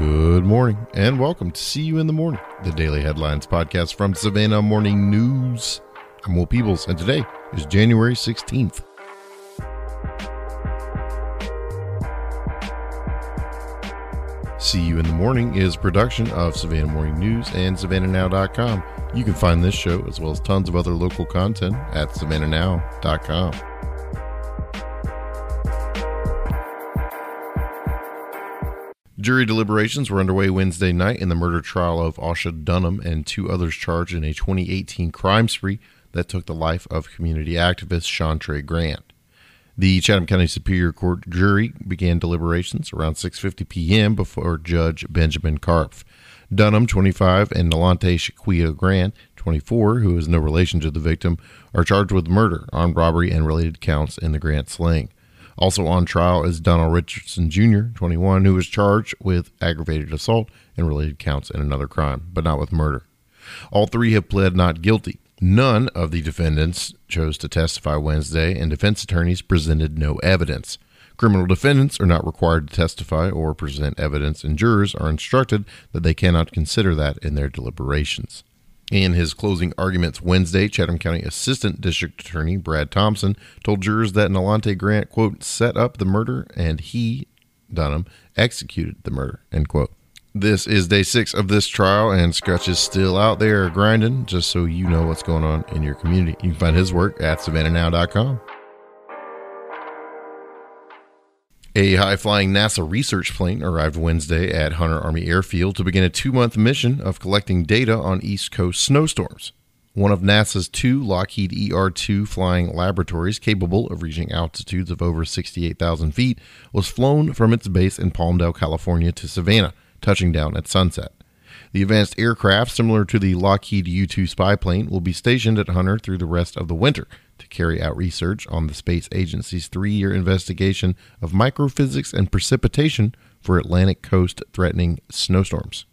Good morning and welcome to See You in the Morning, the daily headlines podcast from Savannah Morning News. I'm Will Peebles and today is January 16th. See You in the Morning is production of Savannah Morning News and SavannahNow.com. You can find this show as well as tons of other local content at SavannahNow.com. Jury deliberations were underway Wednesday night in the murder trial of Asha Dunham and two others charged in a 2018 crime spree that took the life of community activist Shawntray Grant. The Chatham County Superior Court jury began deliberations around 6:50 p.m. before Judge Benjamin Karpf. Dunham, 25, and Nalante Shaquia Grant, 24, who is no relation to the victim, are charged with murder, armed robbery, and related counts in the Grant slaying. Also on trial is Donald Richardson Jr., 21, who was charged with aggravated assault and related counts in another crime, but not with murder. All three have pled not guilty. None of the defendants chose to testify Wednesday, and defense attorneys presented no evidence. Criminal defendants are not required to testify or present evidence, and jurors are instructed that they cannot consider that in their deliberations. In his closing arguments Wednesday, Chatham County Assistant District Attorney Brad Thompson told jurors that Nalante Grant, quote, set up the murder and he, Dunham, executed the murder, end quote. This is day six of this trial, and Skutch is still out there grinding, just so you know what's going on in your community. You can find his work at savannahnow.com. A high flying NASA research plane arrived Wednesday at Hunter Army Airfield to begin a two month mission of collecting data on East Coast snowstorms. One of NASA's two Lockheed ER 2 flying laboratories capable of reaching altitudes of over 68,000 feet was flown from its base in Palmdale, California to Savannah, touching down at sunset. The advanced aircraft, similar to the Lockheed U 2 spy plane, will be stationed at Hunter through the rest of the winter to carry out research on the space agency's three year investigation of microphysics and precipitation for Atlantic coast threatening snowstorms.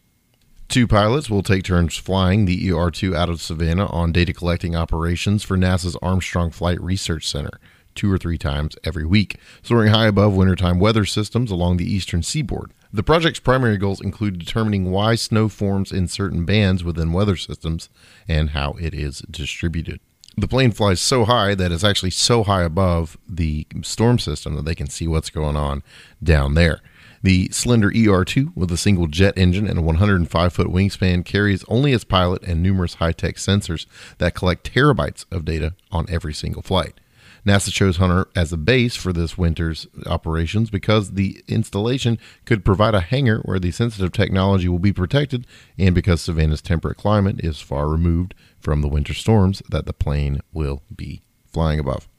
Two pilots will take turns flying the ER 2 out of Savannah on data collecting operations for NASA's Armstrong Flight Research Center, two or three times every week, soaring high above wintertime weather systems along the eastern seaboard. The project's primary goals include determining why snow forms in certain bands within weather systems and how it is distributed the plane flies so high that it's actually so high above the storm system that they can see what's going on down there. The slender ER2 with a single jet engine and a 105 foot wingspan carries only its pilot and numerous high tech sensors that collect terabytes of data on every single flight. NASA chose Hunter as a base for this winter's operations because the installation could provide a hangar where the sensitive technology will be protected and because Savannah's temperate climate is far removed from the winter storms that the plane will be flying above.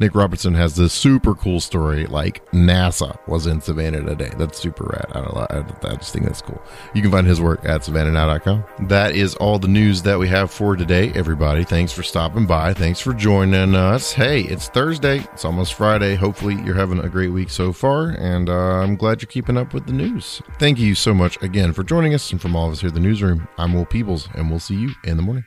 Nick Robertson has this super cool story like NASA was in Savannah today. That's super rad. I, don't I, I just think that's cool. You can find his work at savannahnow.com. That is all the news that we have for today, everybody. Thanks for stopping by. Thanks for joining us. Hey, it's Thursday. It's almost Friday. Hopefully, you're having a great week so far, and uh, I'm glad you're keeping up with the news. Thank you so much again for joining us, and from all of us here at the newsroom, I'm Will Peebles, and we'll see you in the morning.